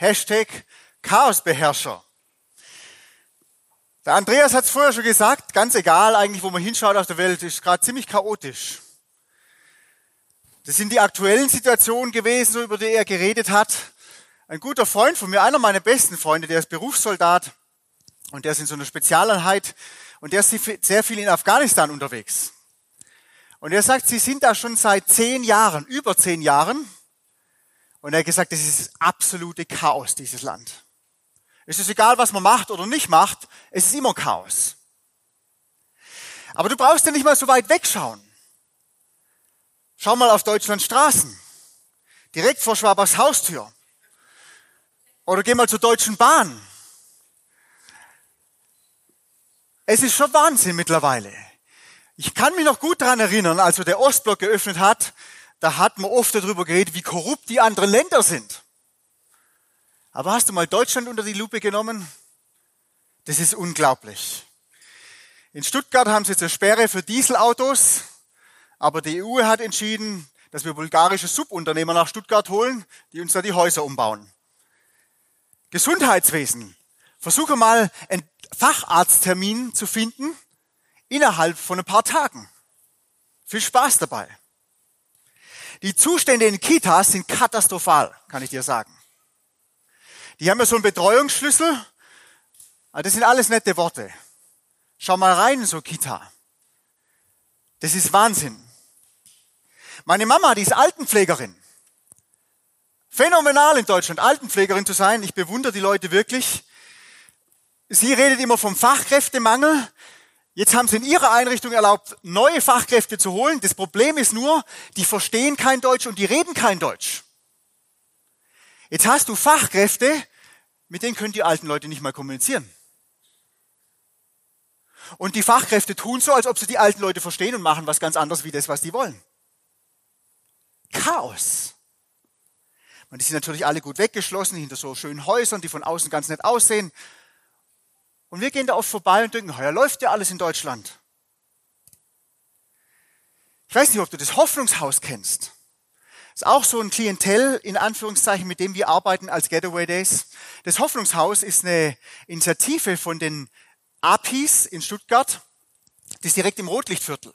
Hashtag Chaosbeherrscher. Der Andreas hat es vorher schon gesagt, ganz egal eigentlich, wo man hinschaut auf der Welt, ist gerade ziemlich chaotisch. Das sind die aktuellen Situationen gewesen, so über die er geredet hat. Ein guter Freund von mir, einer meiner besten Freunde, der ist Berufssoldat und der ist in so einer Spezialeinheit und der ist sehr viel in Afghanistan unterwegs. Und er sagt, sie sind da schon seit zehn Jahren, über zehn Jahren. Und er hat gesagt, das ist das absolute Chaos, dieses Land. Es ist egal, was man macht oder nicht macht, es ist immer Chaos. Aber du brauchst ja nicht mal so weit wegschauen. Schau mal auf Deutschlands Straßen. Direkt vor Schwabers Haustür. Oder geh mal zur Deutschen Bahn. Es ist schon Wahnsinn mittlerweile. Ich kann mich noch gut daran erinnern, als der Ostblock geöffnet hat, da hat man oft darüber geredet, wie korrupt die anderen Länder sind. Aber hast du mal Deutschland unter die Lupe genommen? Das ist unglaublich. In Stuttgart haben sie jetzt eine Sperre für Dieselautos, aber die EU hat entschieden, dass wir bulgarische Subunternehmer nach Stuttgart holen, die uns da die Häuser umbauen. Gesundheitswesen. Versuche mal einen Facharzttermin zu finden innerhalb von ein paar Tagen. Viel Spaß dabei. Die Zustände in Kitas sind katastrophal, kann ich dir sagen. Die haben ja so einen Betreuungsschlüssel. Das sind alles nette Worte. Schau mal rein in so Kita. Das ist Wahnsinn. Meine Mama, die ist Altenpflegerin. Phänomenal in Deutschland, Altenpflegerin zu sein. Ich bewundere die Leute wirklich. Sie redet immer vom Fachkräftemangel. Jetzt haben sie in ihrer Einrichtung erlaubt, neue Fachkräfte zu holen. Das Problem ist nur, die verstehen kein Deutsch und die reden kein Deutsch. Jetzt hast du Fachkräfte, mit denen können die alten Leute nicht mal kommunizieren. Und die Fachkräfte tun so, als ob sie die alten Leute verstehen und machen was ganz anderes wie das, was die wollen. Chaos. Und die sind natürlich alle gut weggeschlossen hinter so schönen Häusern, die von außen ganz nett aussehen. Und wir gehen da oft vorbei und denken, ja, läuft ja alles in Deutschland. Ich weiß nicht, ob du das Hoffnungshaus kennst. Das ist auch so ein Klientel, in Anführungszeichen, mit dem wir arbeiten als Getaway Days. Das Hoffnungshaus ist eine Initiative von den APIs in Stuttgart. Die ist direkt im Rotlichtviertel.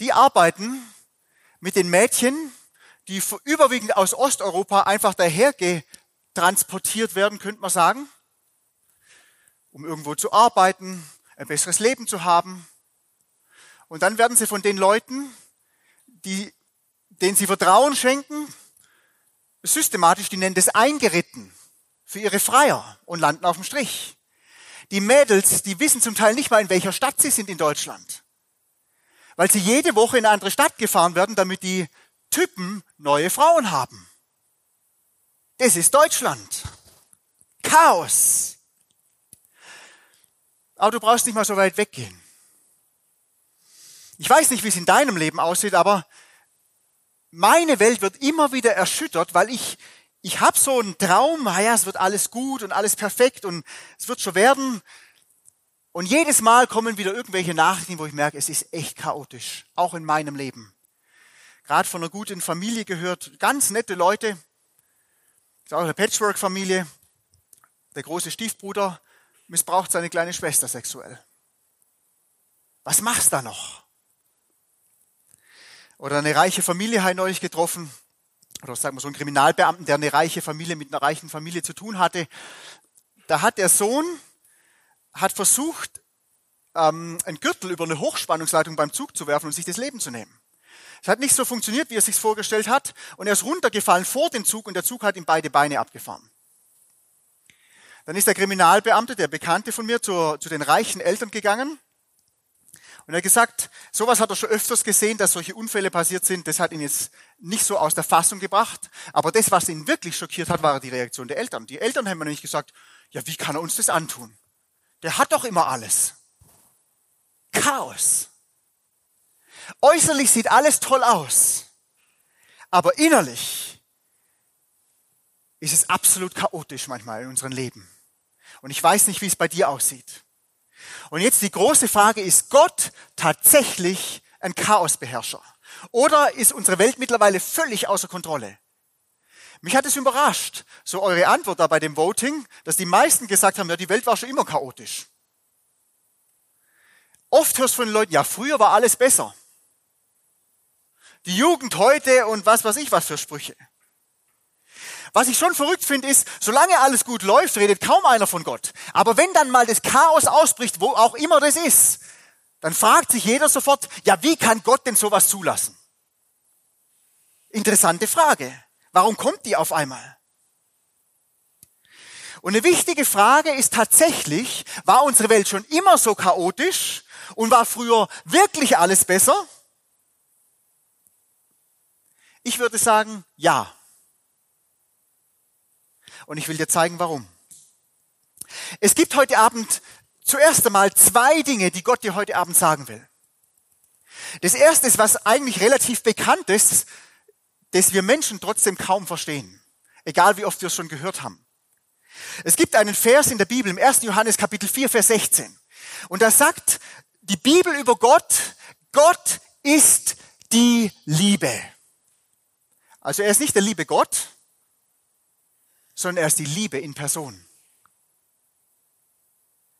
Die arbeiten mit den Mädchen, die überwiegend aus Osteuropa einfach daher transportiert werden, könnte man sagen um irgendwo zu arbeiten, ein besseres Leben zu haben. Und dann werden sie von den Leuten, die, denen sie Vertrauen schenken, systematisch, die nennen das eingeritten für ihre Freier und landen auf dem Strich. Die Mädels, die wissen zum Teil nicht mal, in welcher Stadt sie sind in Deutschland. Weil sie jede Woche in eine andere Stadt gefahren werden, damit die Typen neue Frauen haben. Das ist Deutschland. Chaos. Aber du brauchst nicht mal so weit weggehen. Ich weiß nicht, wie es in deinem Leben aussieht, aber meine Welt wird immer wieder erschüttert, weil ich, ich habe so einen Traum, naja, es wird alles gut und alles perfekt und es wird schon werden. Und jedes Mal kommen wieder irgendwelche Nachrichten, wo ich merke, es ist echt chaotisch, auch in meinem Leben. Gerade von einer guten Familie gehört, ganz nette Leute, ist auch eine Patchwork-Familie, der große Stiefbruder missbraucht seine kleine Schwester sexuell. Was machst du da noch? Oder eine reiche Familie ich neulich getroffen, oder sagen wir so einen Kriminalbeamten, der eine reiche Familie mit einer reichen Familie zu tun hatte. Da hat der Sohn hat versucht, ähm, einen Gürtel über eine Hochspannungsleitung beim Zug zu werfen und sich das Leben zu nehmen. Es hat nicht so funktioniert, wie er sich vorgestellt hat, und er ist runtergefallen vor den Zug und der Zug hat ihm beide Beine abgefahren. Dann ist der Kriminalbeamte, der Bekannte von mir, zu, zu den reichen Eltern gegangen und er hat gesagt, sowas hat er schon öfters gesehen, dass solche Unfälle passiert sind. Das hat ihn jetzt nicht so aus der Fassung gebracht. Aber das, was ihn wirklich schockiert hat, war die Reaktion der Eltern. Die Eltern haben mir nämlich gesagt, ja, wie kann er uns das antun? Der hat doch immer alles. Chaos. Äußerlich sieht alles toll aus. Aber innerlich ist es absolut chaotisch manchmal in unserem Leben. Und ich weiß nicht, wie es bei dir aussieht. Und jetzt die große Frage, ist Gott tatsächlich ein Chaosbeherrscher? Oder ist unsere Welt mittlerweile völlig außer Kontrolle? Mich hat es überrascht, so eure Antwort da bei dem Voting, dass die meisten gesagt haben, ja, die Welt war schon immer chaotisch. Oft hörst du von den Leuten, ja, früher war alles besser. Die Jugend heute und was weiß ich was für Sprüche. Was ich schon verrückt finde, ist, solange alles gut läuft, redet kaum einer von Gott. Aber wenn dann mal das Chaos ausbricht, wo auch immer das ist, dann fragt sich jeder sofort, ja, wie kann Gott denn sowas zulassen? Interessante Frage. Warum kommt die auf einmal? Und eine wichtige Frage ist tatsächlich, war unsere Welt schon immer so chaotisch und war früher wirklich alles besser? Ich würde sagen, ja. Und ich will dir zeigen, warum. Es gibt heute Abend zuerst einmal zwei Dinge, die Gott dir heute Abend sagen will. Das erste ist, was eigentlich relativ bekannt ist, das wir Menschen trotzdem kaum verstehen. Egal wie oft wir es schon gehört haben. Es gibt einen Vers in der Bibel, im 1. Johannes Kapitel 4, Vers 16. Und da sagt die Bibel über Gott, Gott ist die Liebe. Also er ist nicht der liebe Gott, sondern er ist die Liebe in Person.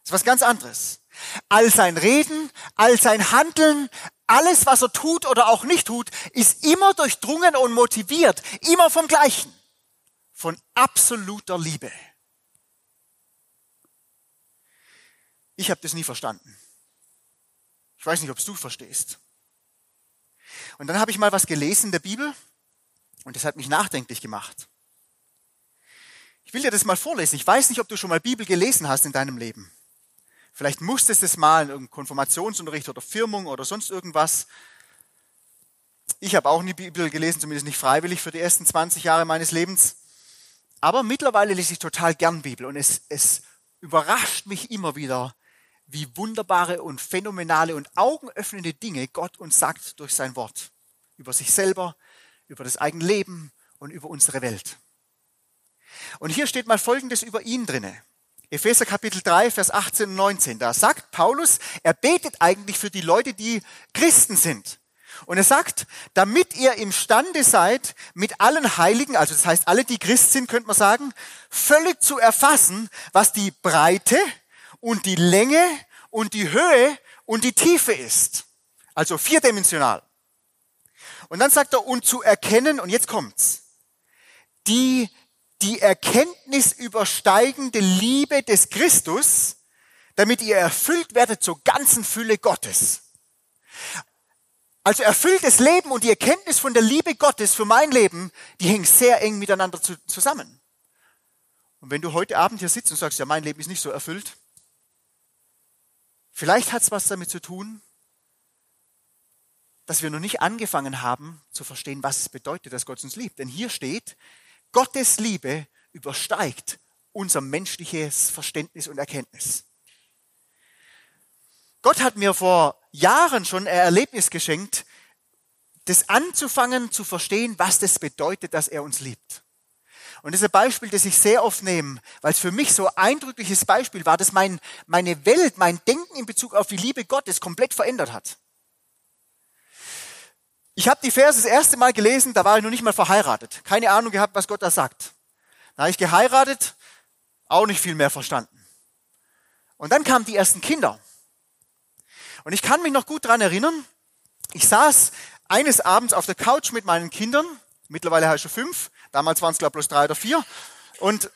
Das ist was ganz anderes. All sein Reden, all sein Handeln, alles, was er tut oder auch nicht tut, ist immer durchdrungen und motiviert, immer vom Gleichen, von absoluter Liebe. Ich habe das nie verstanden. Ich weiß nicht, ob es du verstehst. Und dann habe ich mal was gelesen in der Bibel und das hat mich nachdenklich gemacht. Ich will dir das mal vorlesen. Ich weiß nicht, ob du schon mal Bibel gelesen hast in deinem Leben. Vielleicht musstest du es mal in irgendeinem Konfirmationsunterricht oder Firmung oder sonst irgendwas. Ich habe auch nie Bibel gelesen, zumindest nicht freiwillig für die ersten 20 Jahre meines Lebens. Aber mittlerweile lese ich total gern Bibel und es, es überrascht mich immer wieder, wie wunderbare und phänomenale und augenöffnende Dinge Gott uns sagt durch sein Wort. Über sich selber, über das eigene Leben und über unsere Welt. Und hier steht mal Folgendes über ihn drinne. Epheser Kapitel 3, Vers 18 und 19. Da sagt Paulus, er betet eigentlich für die Leute, die Christen sind. Und er sagt, damit ihr imstande seid, mit allen Heiligen, also das heißt alle, die Christ sind, könnte man sagen, völlig zu erfassen, was die Breite und die Länge und die Höhe und die Tiefe ist. Also vierdimensional. Und dann sagt er, und zu erkennen, und jetzt kommt's, die die Erkenntnis übersteigende Liebe des Christus, damit ihr erfüllt werdet zur ganzen Fülle Gottes. Also erfülltes Leben und die Erkenntnis von der Liebe Gottes für mein Leben, die hängen sehr eng miteinander zusammen. Und wenn du heute Abend hier sitzt und sagst, ja, mein Leben ist nicht so erfüllt, vielleicht hat es was damit zu tun, dass wir noch nicht angefangen haben zu verstehen, was es bedeutet, dass Gott uns liebt. Denn hier steht, Gottes Liebe übersteigt unser menschliches Verständnis und Erkenntnis. Gott hat mir vor Jahren schon ein Erlebnis geschenkt, das anzufangen zu verstehen, was das bedeutet, dass er uns liebt. Und das ist ein Beispiel, das ich sehr oft nehme, weil es für mich so ein eindrückliches Beispiel war, dass mein, meine Welt, mein Denken in Bezug auf die Liebe Gottes komplett verändert hat. Ich habe die Verse das erste Mal gelesen, da war ich noch nicht mal verheiratet. Keine Ahnung gehabt, was Gott da sagt. Da habe ich geheiratet, auch nicht viel mehr verstanden. Und dann kamen die ersten Kinder. Und ich kann mich noch gut dran erinnern, ich saß eines Abends auf der Couch mit meinen Kindern, mittlerweile habe ich schon fünf, damals waren es glaube ich bloß drei oder vier. Und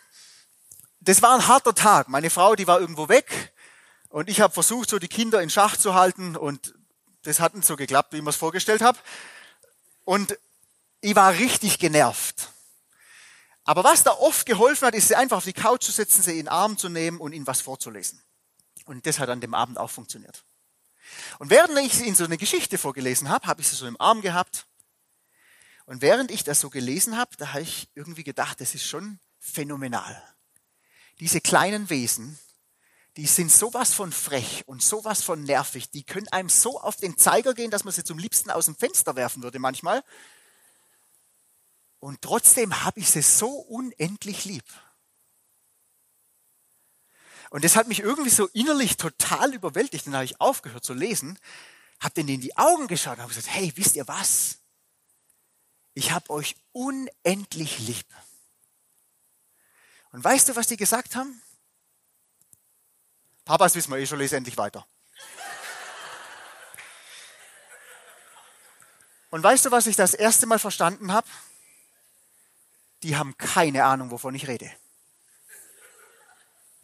das war ein harter Tag. Meine Frau, die war irgendwo weg und ich habe versucht, so die Kinder in Schach zu halten und das hat nicht so geklappt, wie ich mir es vorgestellt habe. Und ich war richtig genervt. Aber was da oft geholfen hat, ist, sie einfach auf die Couch zu setzen, sie in den Arm zu nehmen und ihnen was vorzulesen. Und das hat an dem Abend auch funktioniert. Und während ich ihnen so eine Geschichte vorgelesen habe, habe ich sie so im Arm gehabt. Und während ich das so gelesen habe, da habe ich irgendwie gedacht, das ist schon phänomenal. Diese kleinen Wesen, die sind sowas von frech und sowas von nervig. Die können einem so auf den Zeiger gehen, dass man sie zum liebsten aus dem Fenster werfen würde manchmal. Und trotzdem habe ich sie so unendlich lieb. Und das hat mich irgendwie so innerlich total überwältigt. Dann habe ich aufgehört zu lesen, habe denen in die Augen geschaut und habe gesagt, hey, wisst ihr was? Ich habe euch unendlich lieb. Und weißt du, was die gesagt haben? Papas wissen wir eh schon, lese endlich weiter. Und weißt du, was ich das erste Mal verstanden habe? Die haben keine Ahnung, wovon ich rede.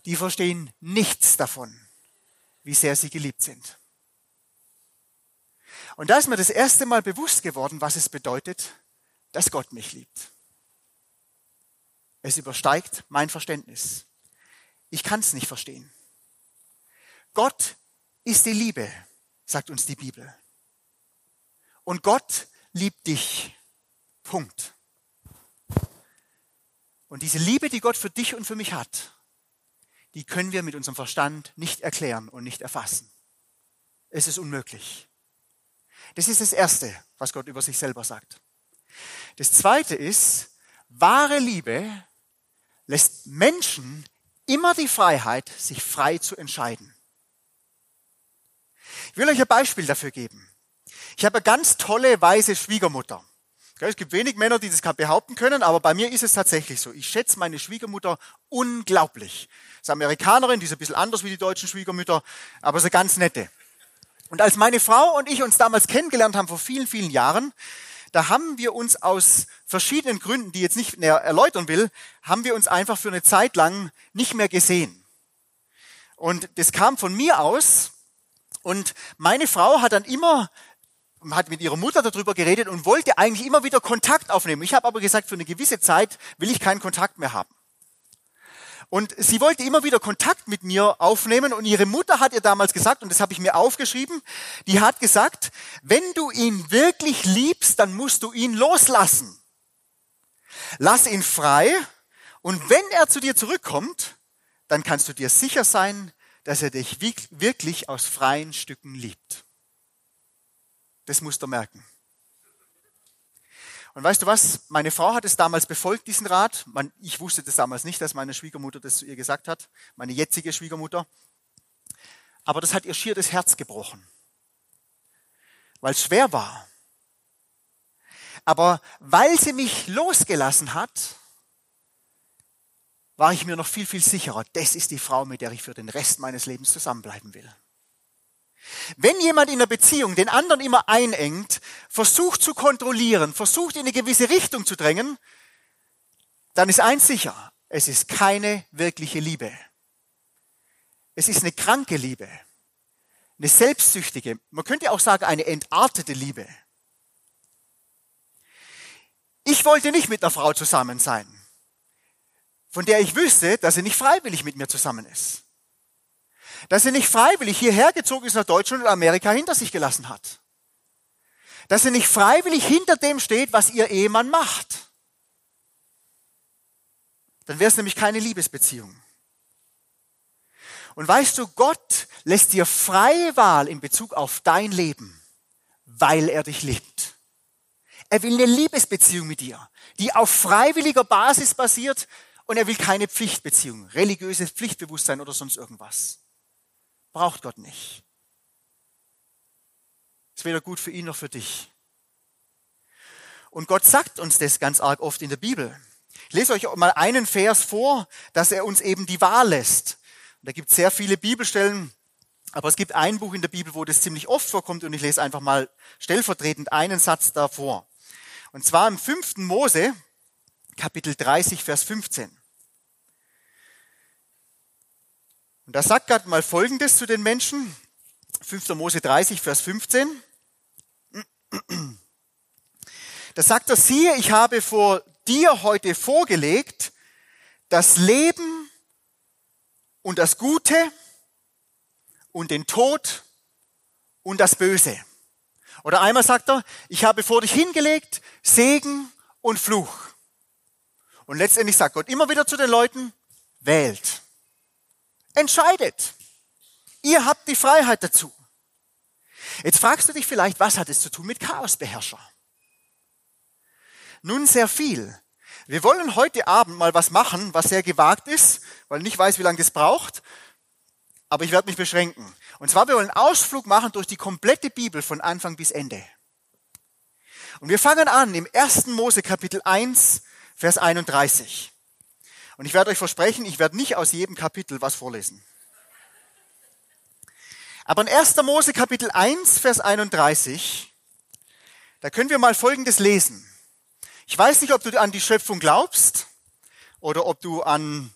Die verstehen nichts davon, wie sehr sie geliebt sind. Und da ist mir das erste Mal bewusst geworden, was es bedeutet, dass Gott mich liebt. Es übersteigt mein Verständnis. Ich kann es nicht verstehen. Gott ist die Liebe, sagt uns die Bibel. Und Gott liebt dich. Punkt. Und diese Liebe, die Gott für dich und für mich hat, die können wir mit unserem Verstand nicht erklären und nicht erfassen. Es ist unmöglich. Das ist das Erste, was Gott über sich selber sagt. Das Zweite ist, wahre Liebe lässt Menschen immer die Freiheit, sich frei zu entscheiden. Ich will euch ein Beispiel dafür geben. Ich habe eine ganz tolle, weise Schwiegermutter. Es gibt wenig Männer, die das behaupten können, aber bei mir ist es tatsächlich so. Ich schätze meine Schwiegermutter unglaublich. Sie ist Amerikanerin, die ist ein bisschen anders wie die deutschen Schwiegermütter, aber sie ist eine ganz nette. Und als meine Frau und ich uns damals kennengelernt haben vor vielen, vielen Jahren, da haben wir uns aus verschiedenen Gründen, die ich jetzt nicht näher erläutern will, haben wir uns einfach für eine Zeit lang nicht mehr gesehen. Und das kam von mir aus. Und meine Frau hat dann immer hat mit ihrer Mutter darüber geredet und wollte eigentlich immer wieder Kontakt aufnehmen. Ich habe aber gesagt, für eine gewisse Zeit will ich keinen Kontakt mehr haben. Und sie wollte immer wieder Kontakt mit mir aufnehmen und ihre Mutter hat ihr damals gesagt, und das habe ich mir aufgeschrieben, die hat gesagt, wenn du ihn wirklich liebst, dann musst du ihn loslassen. Lass ihn frei und wenn er zu dir zurückkommt, dann kannst du dir sicher sein, dass er dich wirklich aus freien Stücken liebt. Das musst du merken. Und weißt du was? Meine Frau hat es damals befolgt, diesen Rat. Ich wusste das damals nicht, dass meine Schwiegermutter das zu ihr gesagt hat. Meine jetzige Schwiegermutter. Aber das hat ihr schier das Herz gebrochen. Weil es schwer war. Aber weil sie mich losgelassen hat, war ich mir noch viel, viel sicherer. Das ist die Frau, mit der ich für den Rest meines Lebens zusammenbleiben will. Wenn jemand in einer Beziehung den anderen immer einengt, versucht zu kontrollieren, versucht in eine gewisse Richtung zu drängen, dann ist eins sicher, es ist keine wirkliche Liebe. Es ist eine kranke Liebe, eine selbstsüchtige, man könnte auch sagen eine entartete Liebe. Ich wollte nicht mit einer Frau zusammen sein, von der ich wüsste, dass sie nicht freiwillig mit mir zusammen ist dass er nicht freiwillig hierher gezogen ist nach Deutschland und Amerika hinter sich gelassen hat. Dass er nicht freiwillig hinter dem steht, was ihr Ehemann macht. Dann wäre es nämlich keine Liebesbeziehung. Und weißt du, Gott lässt dir freie Wahl in Bezug auf dein Leben, weil er dich liebt. Er will eine Liebesbeziehung mit dir, die auf freiwilliger Basis basiert und er will keine Pflichtbeziehung, religiöses Pflichtbewusstsein oder sonst irgendwas. Braucht Gott nicht. Ist weder gut für ihn noch für dich. Und Gott sagt uns das ganz arg oft in der Bibel. Ich lese euch mal einen Vers vor, dass er uns eben die Wahl lässt. Und da gibt es sehr viele Bibelstellen, aber es gibt ein Buch in der Bibel, wo das ziemlich oft vorkommt und ich lese einfach mal stellvertretend einen Satz davor. Und zwar im fünften Mose, Kapitel 30, Vers 15. Und da sagt Gott mal Folgendes zu den Menschen. 5. Mose 30, Vers 15. Da sagt er, siehe, ich habe vor dir heute vorgelegt das Leben und das Gute und den Tod und das Böse. Oder einmal sagt er, ich habe vor dich hingelegt Segen und Fluch. Und letztendlich sagt Gott immer wieder zu den Leuten, wählt. Entscheidet. Ihr habt die Freiheit dazu. Jetzt fragst du dich vielleicht, was hat es zu tun mit Chaosbeherrscher? Nun sehr viel. Wir wollen heute Abend mal was machen, was sehr gewagt ist, weil ich nicht weiß, wie lange das braucht, aber ich werde mich beschränken. Und zwar, wir wollen einen Ausflug machen durch die komplette Bibel von Anfang bis Ende. Und wir fangen an im 1. Mose Kapitel 1, Vers 31. Und ich werde euch versprechen, ich werde nicht aus jedem Kapitel was vorlesen. Aber in 1. Mose Kapitel 1, Vers 31, da können wir mal Folgendes lesen. Ich weiß nicht, ob du an die Schöpfung glaubst oder ob du an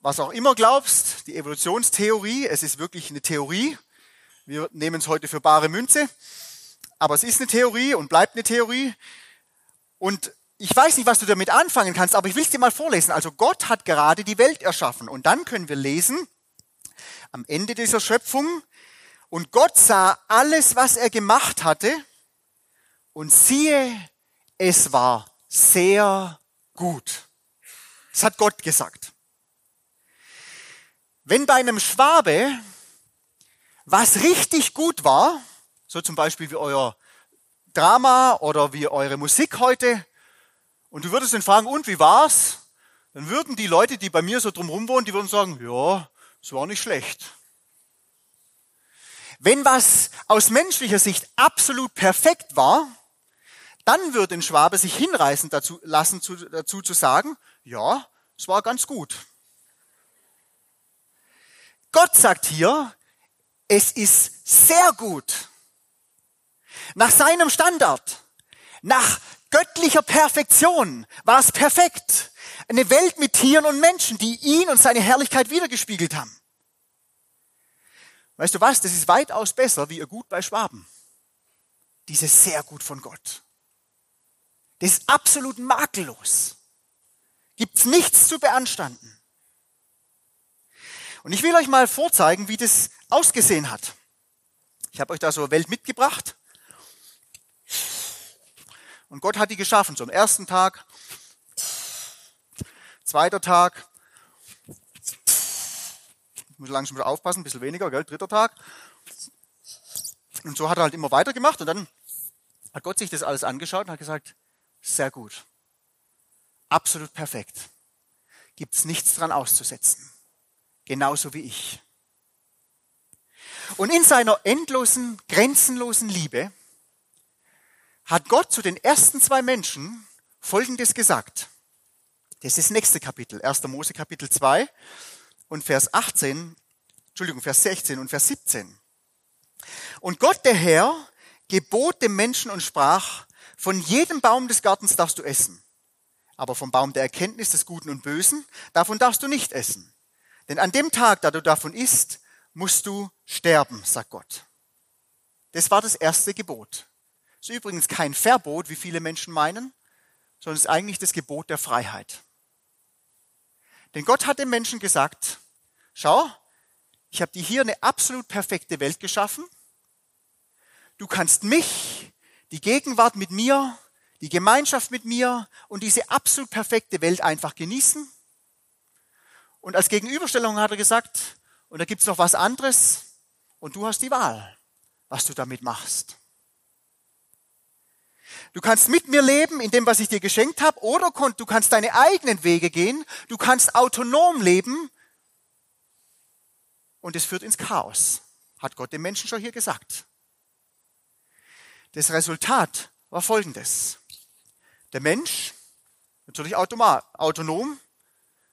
was auch immer glaubst, die Evolutionstheorie. Es ist wirklich eine Theorie. Wir nehmen es heute für bare Münze. Aber es ist eine Theorie und bleibt eine Theorie. Und ich weiß nicht, was du damit anfangen kannst, aber ich will es dir mal vorlesen. Also Gott hat gerade die Welt erschaffen. Und dann können wir lesen, am Ende dieser Schöpfung, und Gott sah alles, was er gemacht hatte, und siehe, es war sehr gut. Das hat Gott gesagt. Wenn bei einem Schwabe was richtig gut war, so zum Beispiel wie euer Drama oder wie eure Musik heute, und du würdest ihn fragen, und wie war's? Dann würden die Leute, die bei mir so drumherum wohnen, die würden sagen, ja, es war nicht schlecht. Wenn was aus menschlicher Sicht absolut perfekt war, dann würde ein Schwabe sich hinreißen dazu, lassen, zu, dazu zu sagen, ja, es war ganz gut. Gott sagt hier, es ist sehr gut. Nach seinem Standard, nach göttlicher Perfektion war es perfekt. Eine Welt mit Tieren und Menschen, die ihn und seine Herrlichkeit wiedergespiegelt haben. Weißt du was? Das ist weitaus besser wie ihr Gut bei Schwaben. Dieses sehr gut von Gott. Das ist absolut makellos. Gibt's nichts zu beanstanden. Und ich will euch mal vorzeigen, wie das ausgesehen hat. Ich habe euch da so eine Welt mitgebracht. Und Gott hat die geschaffen. So am ersten Tag, zweiter Tag. Ich muss langsam aufpassen, ein bisschen weniger, gell? dritter Tag. Und so hat er halt immer weitergemacht. Und dann hat Gott sich das alles angeschaut und hat gesagt, sehr gut. Absolut perfekt. Gibt es nichts dran auszusetzen. Genauso wie ich. Und in seiner endlosen, grenzenlosen Liebe hat Gott zu den ersten zwei Menschen Folgendes gesagt. Das ist das nächste Kapitel, 1. Mose Kapitel 2 und Vers 18, Entschuldigung, Vers 16 und Vers 17. Und Gott der Herr gebot dem Menschen und sprach, von jedem Baum des Gartens darfst du essen. Aber vom Baum der Erkenntnis des Guten und Bösen, davon darfst du nicht essen. Denn an dem Tag, da du davon isst, musst du sterben, sagt Gott. Das war das erste Gebot. Ist übrigens kein Verbot, wie viele Menschen meinen, sondern es ist eigentlich das Gebot der Freiheit. Denn Gott hat dem Menschen gesagt, schau, ich habe dir hier eine absolut perfekte Welt geschaffen. Du kannst mich die Gegenwart mit mir, die Gemeinschaft mit mir und diese absolut perfekte Welt einfach genießen. Und als Gegenüberstellung hat er gesagt, und da gibt's noch was anderes und du hast die Wahl, was du damit machst. Du kannst mit mir leben in dem, was ich dir geschenkt habe, oder du kannst deine eigenen Wege gehen, du kannst autonom leben und es führt ins Chaos, hat Gott dem Menschen schon hier gesagt. Das Resultat war folgendes. Der Mensch, natürlich autonom,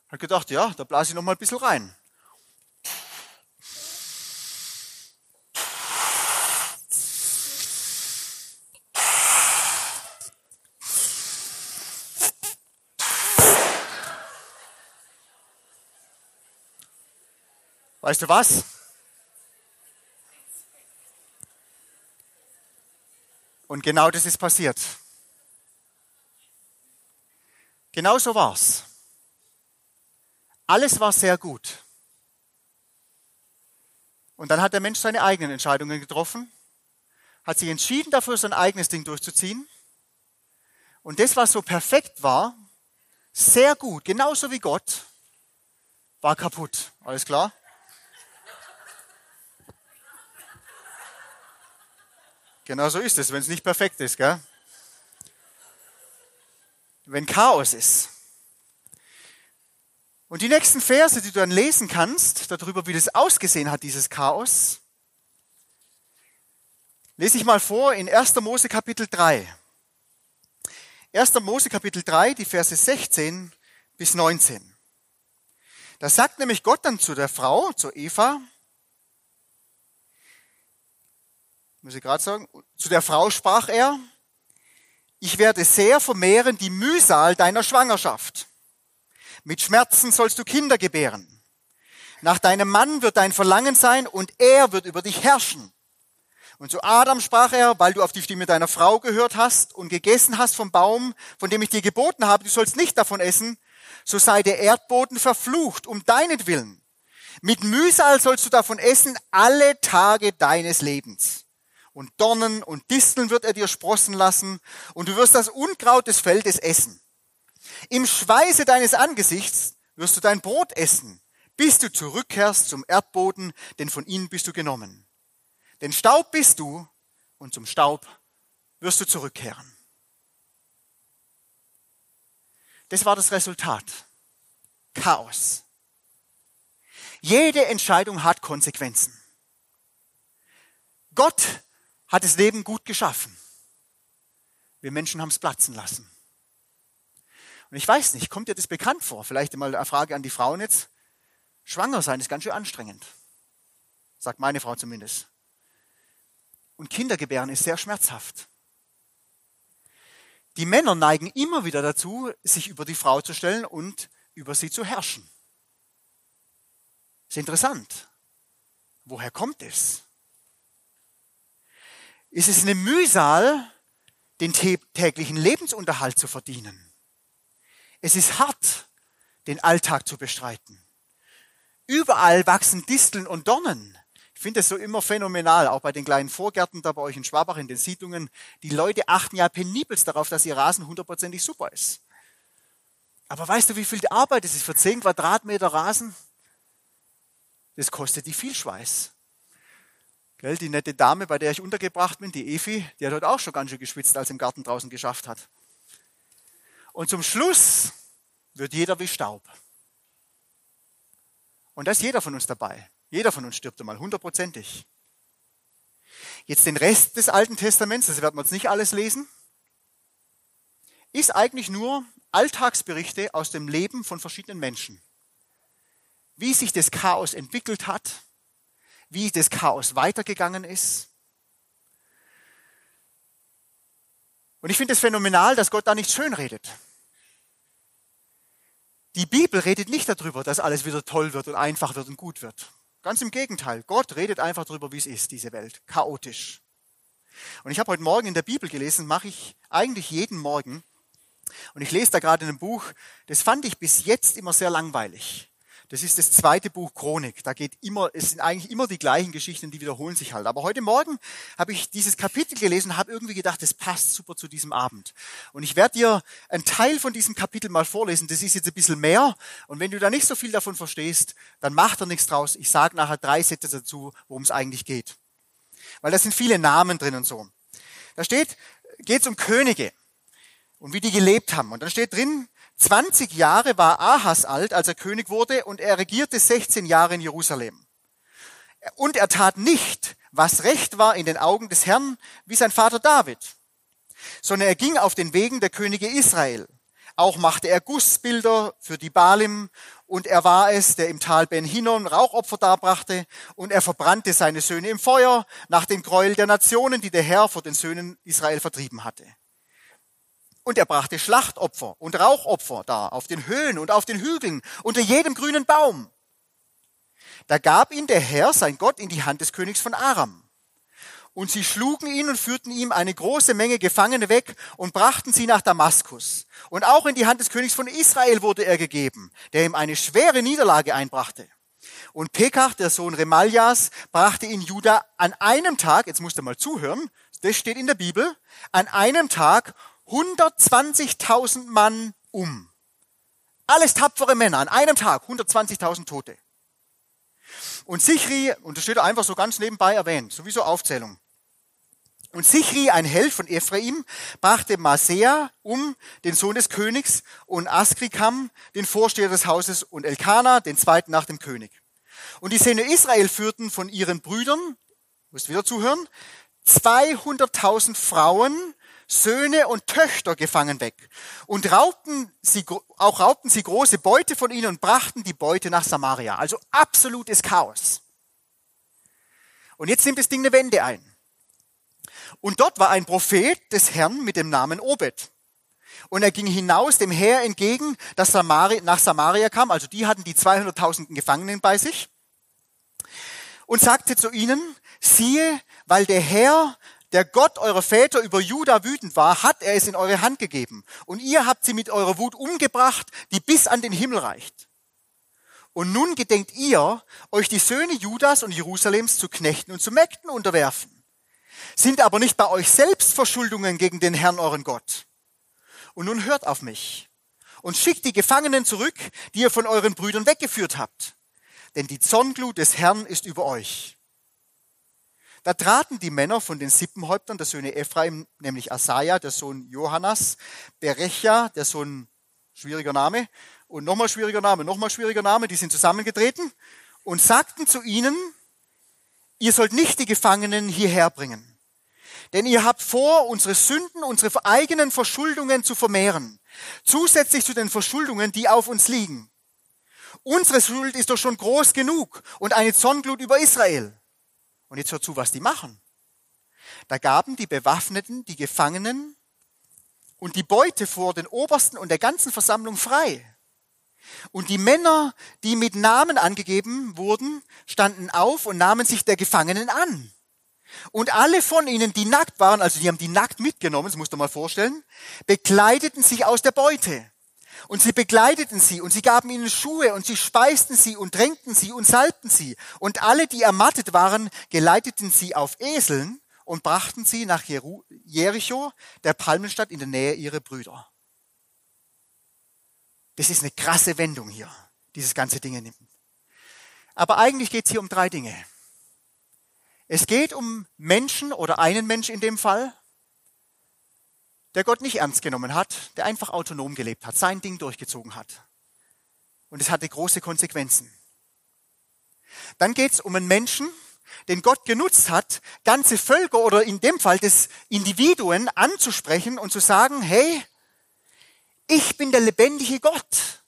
hat gedacht, ja, da blase ich noch mal ein bisschen rein. Weißt du was? Und genau das ist passiert. Genau so war's. Alles war sehr gut. Und dann hat der Mensch seine eigenen Entscheidungen getroffen, hat sich entschieden dafür, sein eigenes Ding durchzuziehen. Und das, was so perfekt war, sehr gut, genauso wie Gott, war kaputt. Alles klar? Genau so ist es, wenn es nicht perfekt ist, gell? Wenn Chaos ist. Und die nächsten Verse, die du dann lesen kannst, darüber, wie das ausgesehen hat, dieses Chaos, lese ich mal vor in 1. Mose Kapitel 3. 1. Mose Kapitel 3, die Verse 16 bis 19. Da sagt nämlich Gott dann zu der Frau, zu Eva, muss ich gerade sagen, zu der Frau sprach er, ich werde sehr vermehren die Mühsal deiner Schwangerschaft. Mit Schmerzen sollst du Kinder gebären. Nach deinem Mann wird dein Verlangen sein und er wird über dich herrschen. Und zu Adam sprach er, weil du auf die Stimme deiner Frau gehört hast und gegessen hast vom Baum, von dem ich dir geboten habe, du sollst nicht davon essen, so sei der Erdboden verflucht um deinetwillen. Mit Mühsal sollst du davon essen alle Tage deines Lebens. Und Dornen und Disteln wird er dir sprossen lassen, und du wirst das Unkraut des Feldes essen. Im Schweiße deines Angesichts wirst du dein Brot essen, bis du zurückkehrst zum Erdboden, denn von ihnen bist du genommen. Denn Staub bist du und zum Staub wirst du zurückkehren. Das war das Resultat. Chaos. Jede Entscheidung hat Konsequenzen. Gott hat das Leben gut geschaffen. Wir Menschen haben es platzen lassen. Und ich weiß nicht, kommt dir das bekannt vor? Vielleicht mal eine Frage an die Frauen jetzt. Schwanger sein ist ganz schön anstrengend. Sagt meine Frau zumindest. Und Kindergebären ist sehr schmerzhaft. Die Männer neigen immer wieder dazu, sich über die Frau zu stellen und über sie zu herrschen. Ist interessant. Woher kommt es? Ist es eine Mühsal, den täglichen Lebensunterhalt zu verdienen? Es ist hart, den Alltag zu bestreiten. Überall wachsen Disteln und Dornen. Ich finde es so immer phänomenal, auch bei den kleinen Vorgärten da bei euch in Schwabach in den Siedlungen. Die Leute achten ja penibelst darauf, dass ihr Rasen hundertprozentig super ist. Aber weißt du, wie viel Arbeit es ist für 10 Quadratmeter Rasen? Das kostet die viel Schweiß. Gell, die nette Dame, bei der ich untergebracht bin, die Efi, die hat heute auch schon ganz schön geschwitzt, als im Garten draußen geschafft hat. Und zum Schluss wird jeder wie Staub. Und da ist jeder von uns dabei. Jeder von uns stirbt einmal, hundertprozentig. Jetzt den Rest des Alten Testaments, das werden wir uns nicht alles lesen, ist eigentlich nur Alltagsberichte aus dem Leben von verschiedenen Menschen. Wie sich das Chaos entwickelt hat, wie das Chaos weitergegangen ist. Und ich finde es phänomenal, dass Gott da nicht schön redet. Die Bibel redet nicht darüber, dass alles wieder toll wird und einfach wird und gut wird. Ganz im Gegenteil. Gott redet einfach darüber, wie es ist, diese Welt. Chaotisch. Und ich habe heute Morgen in der Bibel gelesen, mache ich eigentlich jeden Morgen. Und ich lese da gerade in einem Buch, das fand ich bis jetzt immer sehr langweilig. Das ist das zweite Buch Chronik. Da geht immer, es sind eigentlich immer die gleichen Geschichten, die wiederholen sich halt. Aber heute Morgen habe ich dieses Kapitel gelesen und habe irgendwie gedacht, das passt super zu diesem Abend. Und ich werde dir einen Teil von diesem Kapitel mal vorlesen. Das ist jetzt ein bisschen mehr. Und wenn du da nicht so viel davon verstehst, dann mach da nichts draus. Ich sage nachher drei Sätze dazu, worum es eigentlich geht. Weil da sind viele Namen drin und so. Da steht, geht es um Könige und wie die gelebt haben. Und dann steht drin, 20 Jahre war Ahas alt, als er König wurde, und er regierte 16 Jahre in Jerusalem. Und er tat nicht, was recht war in den Augen des Herrn, wie sein Vater David, sondern er ging auf den Wegen der Könige Israel. Auch machte er Gussbilder für die Balim, und er war es, der im Tal Ben Hinnom Rauchopfer darbrachte, und er verbrannte seine Söhne im Feuer nach den Gräuel der Nationen, die der Herr vor den Söhnen Israel vertrieben hatte. Und er brachte Schlachtopfer und Rauchopfer da auf den Höhen und auf den Hügeln, unter jedem grünen Baum. Da gab ihn der Herr, sein Gott, in die Hand des Königs von Aram. Und sie schlugen ihn und führten ihm eine große Menge Gefangene weg und brachten sie nach Damaskus. Und auch in die Hand des Königs von Israel wurde er gegeben, der ihm eine schwere Niederlage einbrachte. Und Pekach, der Sohn Remaljas, brachte ihn Juda an einem Tag, jetzt musst du mal zuhören, das steht in der Bibel, an einem Tag 120.000 Mann um. Alles tapfere Männer, an einem Tag 120.000 Tote. Und Sichri, und das steht einfach so ganz nebenbei erwähnt, sowieso Aufzählung. Und Sichri, ein Held von Ephraim, brachte Masea um, den Sohn des Königs, und Askrikam, den Vorsteher des Hauses, und Elkanah, den zweiten nach dem König. Und die Söhne Israel führten von ihren Brüdern, musst wieder zuhören, 200.000 Frauen Söhne und Töchter gefangen weg und raubten sie, auch raubten sie große Beute von ihnen und brachten die Beute nach Samaria. Also absolutes Chaos. Und jetzt nimmt das Ding eine Wende ein. Und dort war ein Prophet des Herrn mit dem Namen Obed. Und er ging hinaus dem Heer entgegen, das Samari, nach Samaria kam. Also die hatten die 200.000 Gefangenen bei sich. Und sagte zu ihnen, siehe, weil der Herr, der Gott eurer Väter über Juda wütend war, hat er es in eure Hand gegeben. Und ihr habt sie mit eurer Wut umgebracht, die bis an den Himmel reicht. Und nun gedenkt ihr, euch die Söhne Judas und Jerusalems zu Knechten und zu Mägden unterwerfen. Sind aber nicht bei euch selbst Verschuldungen gegen den Herrn euren Gott. Und nun hört auf mich und schickt die Gefangenen zurück, die ihr von euren Brüdern weggeführt habt. Denn die Zornglut des Herrn ist über euch. Da traten die Männer von den Sippenhäuptern der Söhne Ephraim, nämlich Asaja, der Sohn Johannas, Berecha, der Sohn, schwieriger Name, und nochmal schwieriger Name, nochmal schwieriger Name, die sind zusammengetreten und sagten zu ihnen, ihr sollt nicht die Gefangenen hierher bringen. Denn ihr habt vor, unsere Sünden, unsere eigenen Verschuldungen zu vermehren, zusätzlich zu den Verschuldungen, die auf uns liegen. Unsere Schuld ist doch schon groß genug und eine Zornglut über Israel. Und jetzt hört zu, was die machen. Da gaben die Bewaffneten die Gefangenen und die Beute vor den Obersten und der ganzen Versammlung frei. Und die Männer, die mit Namen angegeben wurden, standen auf und nahmen sich der Gefangenen an. Und alle von ihnen, die nackt waren, also die haben die nackt mitgenommen, das musst du mal vorstellen, bekleideten sich aus der Beute. Und sie begleiteten sie und sie gaben ihnen Schuhe und sie speisten sie und tränkten sie und salbten sie. Und alle, die ermattet waren, geleiteten sie auf Eseln und brachten sie nach Jericho, der Palmenstadt in der Nähe ihrer Brüder. Das ist eine krasse Wendung hier, dieses ganze Ding. Aber eigentlich geht es hier um drei Dinge. Es geht um Menschen oder einen Menschen in dem Fall, der Gott nicht ernst genommen hat, der einfach autonom gelebt hat, sein Ding durchgezogen hat. Und es hatte große Konsequenzen. Dann geht es um einen Menschen, den Gott genutzt hat, ganze Völker oder in dem Fall des Individuen anzusprechen und zu sagen, hey, ich bin der lebendige Gott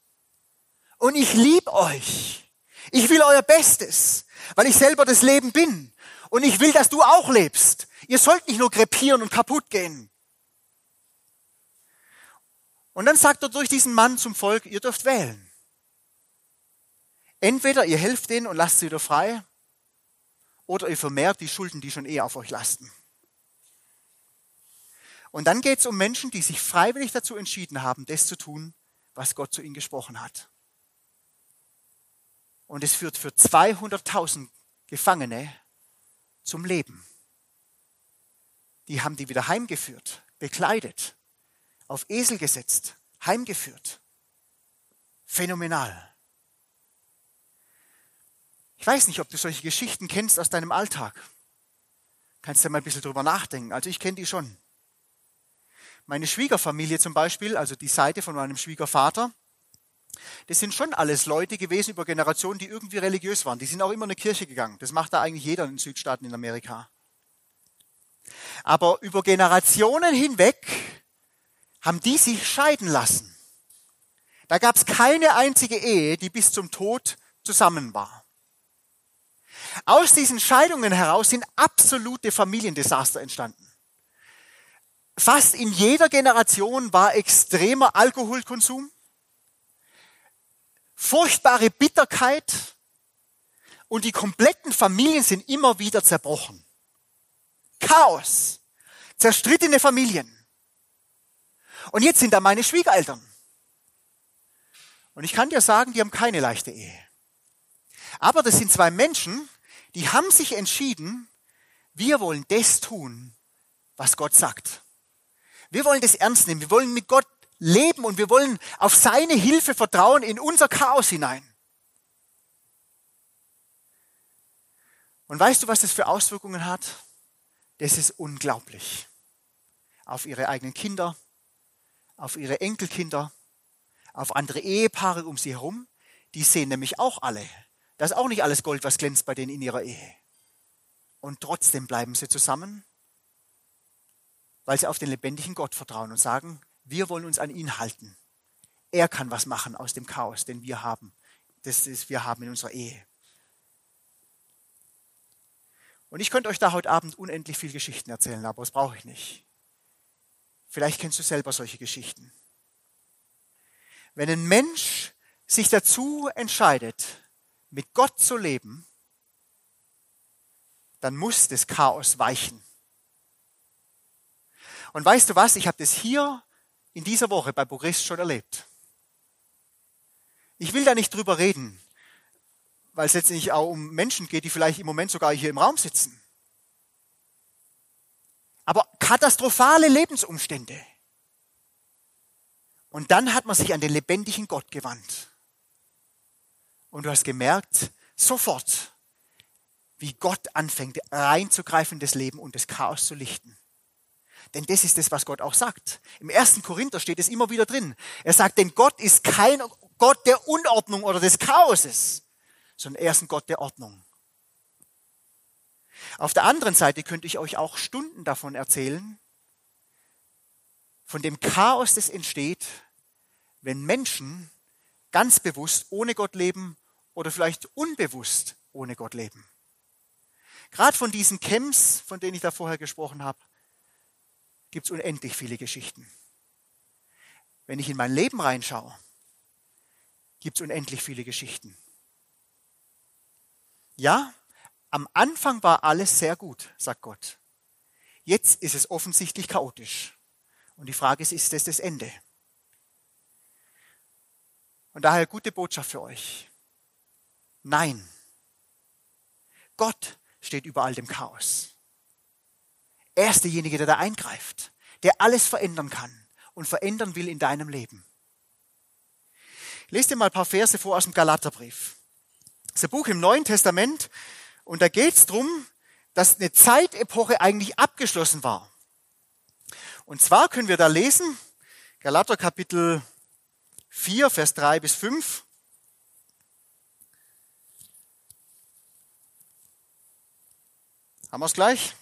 und ich liebe euch. Ich will euer Bestes, weil ich selber das Leben bin. Und ich will, dass du auch lebst. Ihr sollt nicht nur krepieren und kaputt gehen. Und dann sagt er durch diesen Mann zum Volk, ihr dürft wählen. Entweder ihr helft denen und lasst sie wieder frei, oder ihr vermehrt die Schulden, die schon eh auf euch lasten. Und dann geht es um Menschen, die sich freiwillig dazu entschieden haben, das zu tun, was Gott zu ihnen gesprochen hat. Und es führt für 200.000 Gefangene zum Leben. Die haben die wieder heimgeführt, bekleidet, auf Esel gesetzt, heimgeführt. Phänomenal. Ich weiß nicht, ob du solche Geschichten kennst aus deinem Alltag. Kannst du mal ein bisschen drüber nachdenken. Also ich kenne die schon. Meine Schwiegerfamilie zum Beispiel, also die Seite von meinem Schwiegervater, das sind schon alles Leute gewesen über Generationen, die irgendwie religiös waren. Die sind auch immer in eine Kirche gegangen. Das macht da eigentlich jeder in den Südstaaten in Amerika. Aber über Generationen hinweg haben die sich scheiden lassen. Da gab es keine einzige Ehe, die bis zum Tod zusammen war. Aus diesen Scheidungen heraus sind absolute Familiendesaster entstanden. Fast in jeder Generation war extremer Alkoholkonsum, furchtbare Bitterkeit und die kompletten Familien sind immer wieder zerbrochen. Chaos, zerstrittene Familien. Und jetzt sind da meine Schwiegereltern. Und ich kann dir sagen, die haben keine leichte Ehe. Aber das sind zwei Menschen, die haben sich entschieden, wir wollen das tun, was Gott sagt. Wir wollen das ernst nehmen. Wir wollen mit Gott leben und wir wollen auf seine Hilfe vertrauen in unser Chaos hinein. Und weißt du, was das für Auswirkungen hat? Das ist unglaublich. Auf ihre eigenen Kinder, auf ihre Enkelkinder, auf andere Ehepaare um sie herum. Die sehen nämlich auch alle. Das ist auch nicht alles Gold, was glänzt bei denen in ihrer Ehe. Und trotzdem bleiben sie zusammen. weil sie auf den lebendigen Gott vertrauen und sagen, wir wollen uns an ihn halten. Er kann was machen aus dem Chaos, den wir haben, das ist, wir haben in unserer Ehe. Und ich könnte euch da heute Abend unendlich viel Geschichten erzählen, aber das brauche ich nicht. Vielleicht kennst du selber solche Geschichten. Wenn ein Mensch sich dazu entscheidet, mit Gott zu leben, dann muss das Chaos weichen. Und weißt du was? Ich habe das hier in dieser Woche bei Progress schon erlebt. Ich will da nicht drüber reden, weil es letztendlich auch um Menschen geht, die vielleicht im Moment sogar hier im Raum sitzen. Aber katastrophale Lebensumstände. Und dann hat man sich an den lebendigen Gott gewandt. Und du hast gemerkt, sofort, wie Gott anfängt reinzugreifen in das Leben und das Chaos zu lichten. Denn das ist das, was Gott auch sagt. Im ersten Korinther steht es immer wieder drin. Er sagt, denn Gott ist kein Gott der Unordnung oder des Chaoses, sondern er ist ein Gott der Ordnung. Auf der anderen Seite könnte ich euch auch Stunden davon erzählen, von dem Chaos, das entsteht, wenn Menschen ganz bewusst ohne Gott leben oder vielleicht unbewusst ohne Gott leben. Gerade von diesen Camps, von denen ich da vorher gesprochen habe, gibt es unendlich viele Geschichten. Wenn ich in mein Leben reinschaue, gibt es unendlich viele Geschichten. Ja, am Anfang war alles sehr gut, sagt Gott. Jetzt ist es offensichtlich chaotisch. Und die Frage ist, ist das das Ende? Und daher gute Botschaft für euch. Nein. Gott steht über all dem Chaos. Er ist derjenige, der da eingreift, der alles verändern kann und verändern will in deinem Leben. Lest dir mal ein paar Verse vor aus dem Galaterbrief. Das ist ein Buch im Neuen Testament und da geht es darum, dass eine Zeitepoche eigentlich abgeschlossen war. Und zwar können wir da lesen, Galater Kapitel 4, Vers 3 bis 5. Haben wir es gleich?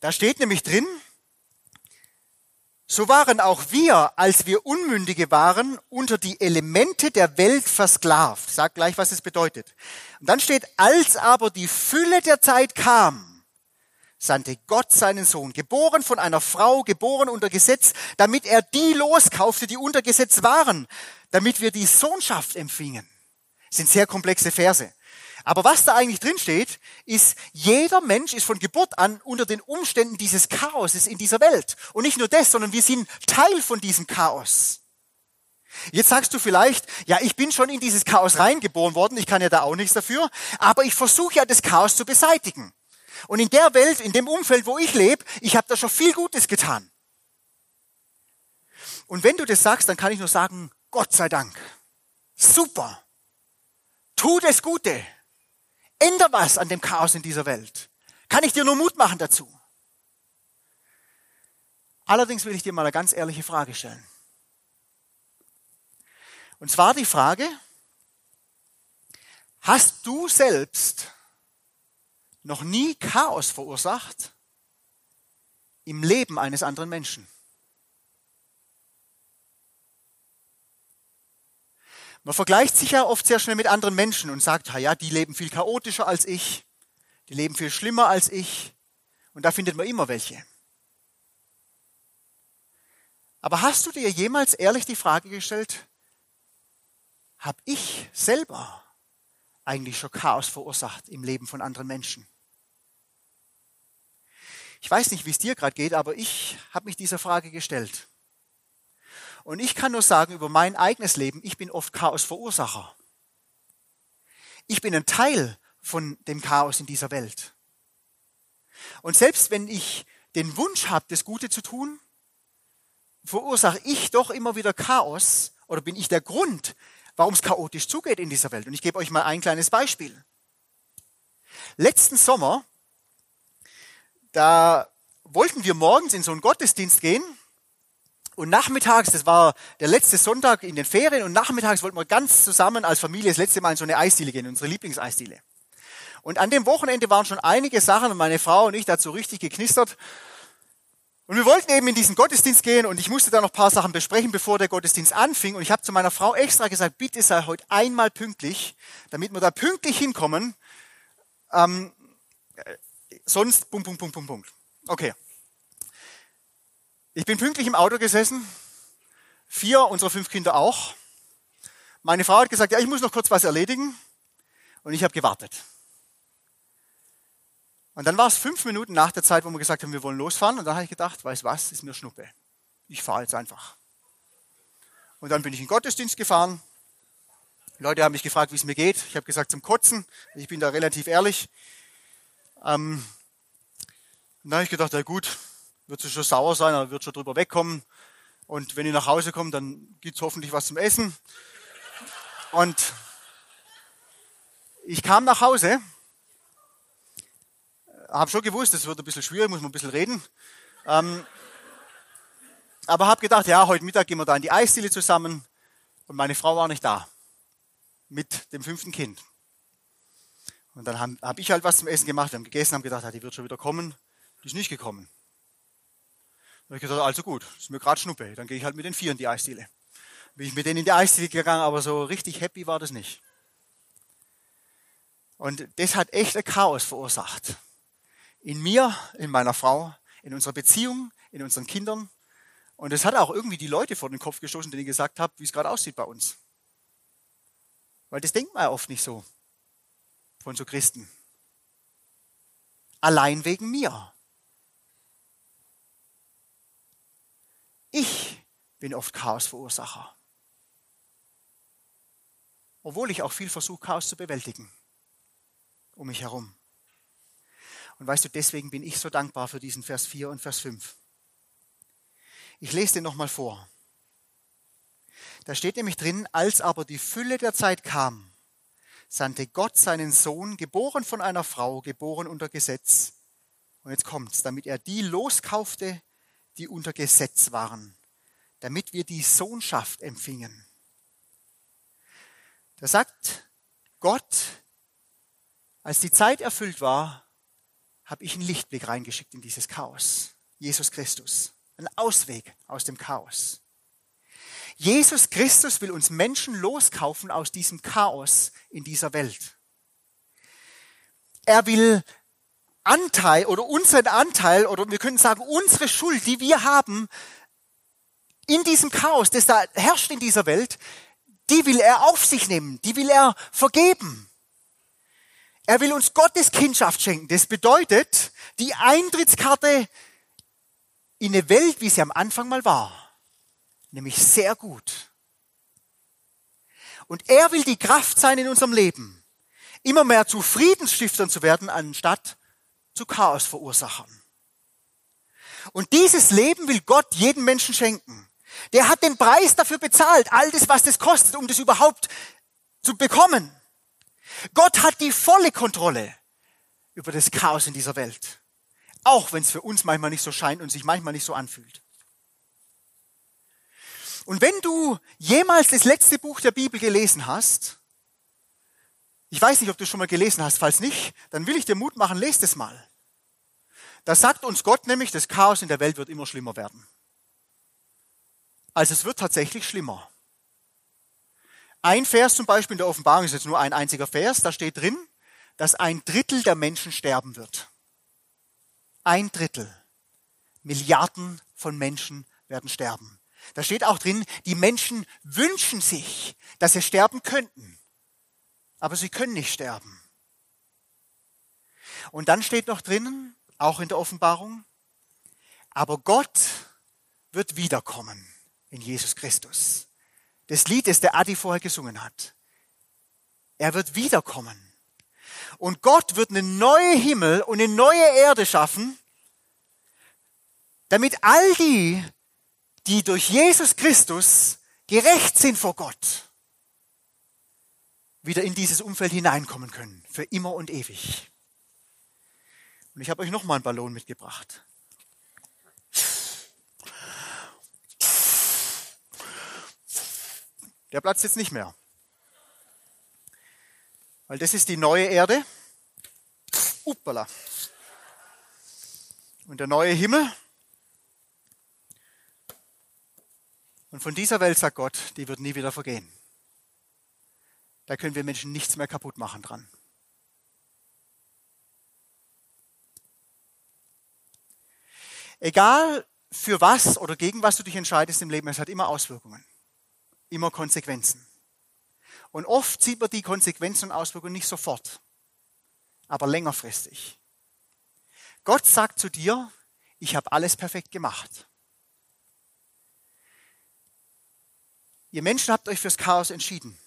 Da steht nämlich drin, so waren auch wir, als wir Unmündige waren, unter die Elemente der Welt versklavt. Ich sag gleich, was es bedeutet. Und dann steht, als aber die Fülle der Zeit kam, sandte Gott seinen Sohn, geboren von einer Frau, geboren unter Gesetz, damit er die loskaufte, die unter Gesetz waren, damit wir die Sohnschaft empfingen. Das sind sehr komplexe Verse. Aber was da eigentlich drin steht, ist, jeder Mensch ist von Geburt an unter den Umständen dieses Chaoses in dieser Welt. Und nicht nur das, sondern wir sind Teil von diesem Chaos. Jetzt sagst du vielleicht, ja, ich bin schon in dieses Chaos reingeboren worden, ich kann ja da auch nichts dafür, aber ich versuche ja das Chaos zu beseitigen. Und in der Welt, in dem Umfeld, wo ich lebe, ich habe da schon viel Gutes getan. Und wenn du das sagst, dann kann ich nur sagen, Gott sei Dank. Super. Tu das Gute. Änder was an dem Chaos in dieser Welt. Kann ich dir nur Mut machen dazu. Allerdings will ich dir mal eine ganz ehrliche Frage stellen. Und zwar die Frage, hast du selbst noch nie Chaos verursacht im Leben eines anderen Menschen? Man vergleicht sich ja oft sehr schnell mit anderen Menschen und sagt, ja, die leben viel chaotischer als ich, die leben viel schlimmer als ich. Und da findet man immer welche. Aber hast du dir jemals ehrlich die Frage gestellt, habe ich selber eigentlich schon Chaos verursacht im Leben von anderen Menschen? Ich weiß nicht, wie es dir gerade geht, aber ich habe mich dieser Frage gestellt. Und ich kann nur sagen über mein eigenes Leben, ich bin oft Chaosverursacher. Ich bin ein Teil von dem Chaos in dieser Welt. Und selbst wenn ich den Wunsch habe, das Gute zu tun, verursache ich doch immer wieder Chaos oder bin ich der Grund, warum es chaotisch zugeht in dieser Welt. Und ich gebe euch mal ein kleines Beispiel. Letzten Sommer, da wollten wir morgens in so einen Gottesdienst gehen und nachmittags, das war der letzte Sonntag in den Ferien, und nachmittags wollten wir ganz zusammen als Familie das letzte Mal in so eine Eisdiele gehen, unsere Lieblingseisdiele. Und an dem Wochenende waren schon einige Sachen und meine Frau und ich dazu richtig geknistert. Und wir wollten eben in diesen Gottesdienst gehen und ich musste da noch paar Sachen besprechen, bevor der Gottesdienst anfing. Und ich habe zu meiner Frau extra gesagt, bitte sei heute einmal pünktlich, damit wir da pünktlich hinkommen. Ähm, äh, sonst, Punkt, Punkt, Punkt, Punkt, Punkt. Okay. Ich bin pünktlich im Auto gesessen, vier unserer fünf Kinder auch. Meine Frau hat gesagt, ja, ich muss noch kurz was erledigen. Und ich habe gewartet. Und dann war es fünf Minuten nach der Zeit, wo wir gesagt haben, wir wollen losfahren. Und dann habe ich gedacht, weiß was, ist mir Schnuppe. Ich fahre jetzt einfach. Und dann bin ich in den Gottesdienst gefahren. Leute haben mich gefragt, wie es mir geht. Ich habe gesagt, zum Kotzen. Ich bin da relativ ehrlich. Ähm, und dann habe ich gedacht, ja gut, wird sie schon sauer sein, aber wird schon drüber wegkommen. Und wenn ich nach Hause komme, dann gibt es hoffentlich was zum Essen. Und ich kam nach Hause habe schon gewusst, es wird ein bisschen schwierig, muss man ein bisschen reden. Ähm, aber habe gedacht, ja, heute Mittag gehen wir da in die Eisdiele zusammen. Und meine Frau war nicht da. Mit dem fünften Kind. Und dann habe hab ich halt was zum Essen gemacht, wir haben gegessen, haben gedacht, ja, die wird schon wieder kommen. Die ist nicht gekommen. Dann habe ich gedacht, also gut, ist mir gerade Schnuppe. Dann gehe ich halt mit den vier in die Eisdiele. Bin ich mit denen in die Eisdiele gegangen, aber so richtig happy war das nicht. Und das hat echt ein Chaos verursacht in mir, in meiner Frau, in unserer Beziehung, in unseren Kindern. Und es hat auch irgendwie die Leute vor den Kopf gestoßen, denen ich gesagt habe, wie es gerade aussieht bei uns. Weil das denkt man ja oft nicht so von so Christen. Allein wegen mir. Ich bin oft Chaosverursacher. Obwohl ich auch viel versuche, Chaos zu bewältigen um mich herum. Und weißt du, deswegen bin ich so dankbar für diesen Vers 4 und Vers 5. Ich lese den nochmal vor. Da steht nämlich drin, als aber die Fülle der Zeit kam, sandte Gott seinen Sohn, geboren von einer Frau, geboren unter Gesetz. Und jetzt kommt's, damit er die loskaufte, die unter Gesetz waren, damit wir die Sohnschaft empfingen. Da sagt Gott, als die Zeit erfüllt war, habe ich einen Lichtblick reingeschickt in dieses Chaos. Jesus Christus. Ein Ausweg aus dem Chaos. Jesus Christus will uns Menschen loskaufen aus diesem Chaos in dieser Welt. Er will Anteil oder unseren Anteil oder wir können sagen unsere Schuld, die wir haben in diesem Chaos, das da herrscht in dieser Welt, die will er auf sich nehmen, die will er vergeben. Er will uns Gottes Kindschaft schenken. Das bedeutet die Eintrittskarte in eine Welt, wie sie am Anfang mal war. Nämlich sehr gut. Und er will die Kraft sein in unserem Leben, immer mehr zu Friedensstiftern zu werden, anstatt zu Chaosverursachern. Und dieses Leben will Gott jedem Menschen schenken. Der hat den Preis dafür bezahlt, all das, was das kostet, um das überhaupt zu bekommen. Gott hat die volle Kontrolle über das Chaos in dieser Welt. Auch wenn es für uns manchmal nicht so scheint und sich manchmal nicht so anfühlt. Und wenn du jemals das letzte Buch der Bibel gelesen hast, ich weiß nicht, ob du schon mal gelesen hast, falls nicht, dann will ich dir Mut machen, lest es mal. Da sagt uns Gott nämlich, das Chaos in der Welt wird immer schlimmer werden. Also es wird tatsächlich schlimmer. Ein Vers zum Beispiel in der Offenbarung ist jetzt nur ein einziger Vers, da steht drin, dass ein Drittel der Menschen sterben wird. Ein Drittel. Milliarden von Menschen werden sterben. Da steht auch drin, die Menschen wünschen sich, dass sie sterben könnten. Aber sie können nicht sterben. Und dann steht noch drinnen, auch in der Offenbarung, aber Gott wird wiederkommen in Jesus Christus des Liedes, der Adi vorher gesungen hat. Er wird wiederkommen. Und Gott wird eine neue Himmel und eine neue Erde schaffen, damit all die, die durch Jesus Christus gerecht sind vor Gott, wieder in dieses Umfeld hineinkommen können, für immer und ewig. Und ich habe euch noch mal einen Ballon mitgebracht. Der platzt jetzt nicht mehr. Weil das ist die neue Erde. Uppala. Und der neue Himmel Und von dieser Welt sagt Gott, die wird nie wieder vergehen. Da können wir Menschen nichts mehr kaputt machen dran. Egal für was oder gegen was du dich entscheidest im Leben, es hat immer Auswirkungen, immer Konsequenzen. Und oft sieht man die Konsequenzen und Auswirkungen nicht sofort, aber längerfristig. Gott sagt zu dir, ich habe alles perfekt gemacht. Ihr Menschen habt euch fürs Chaos entschieden.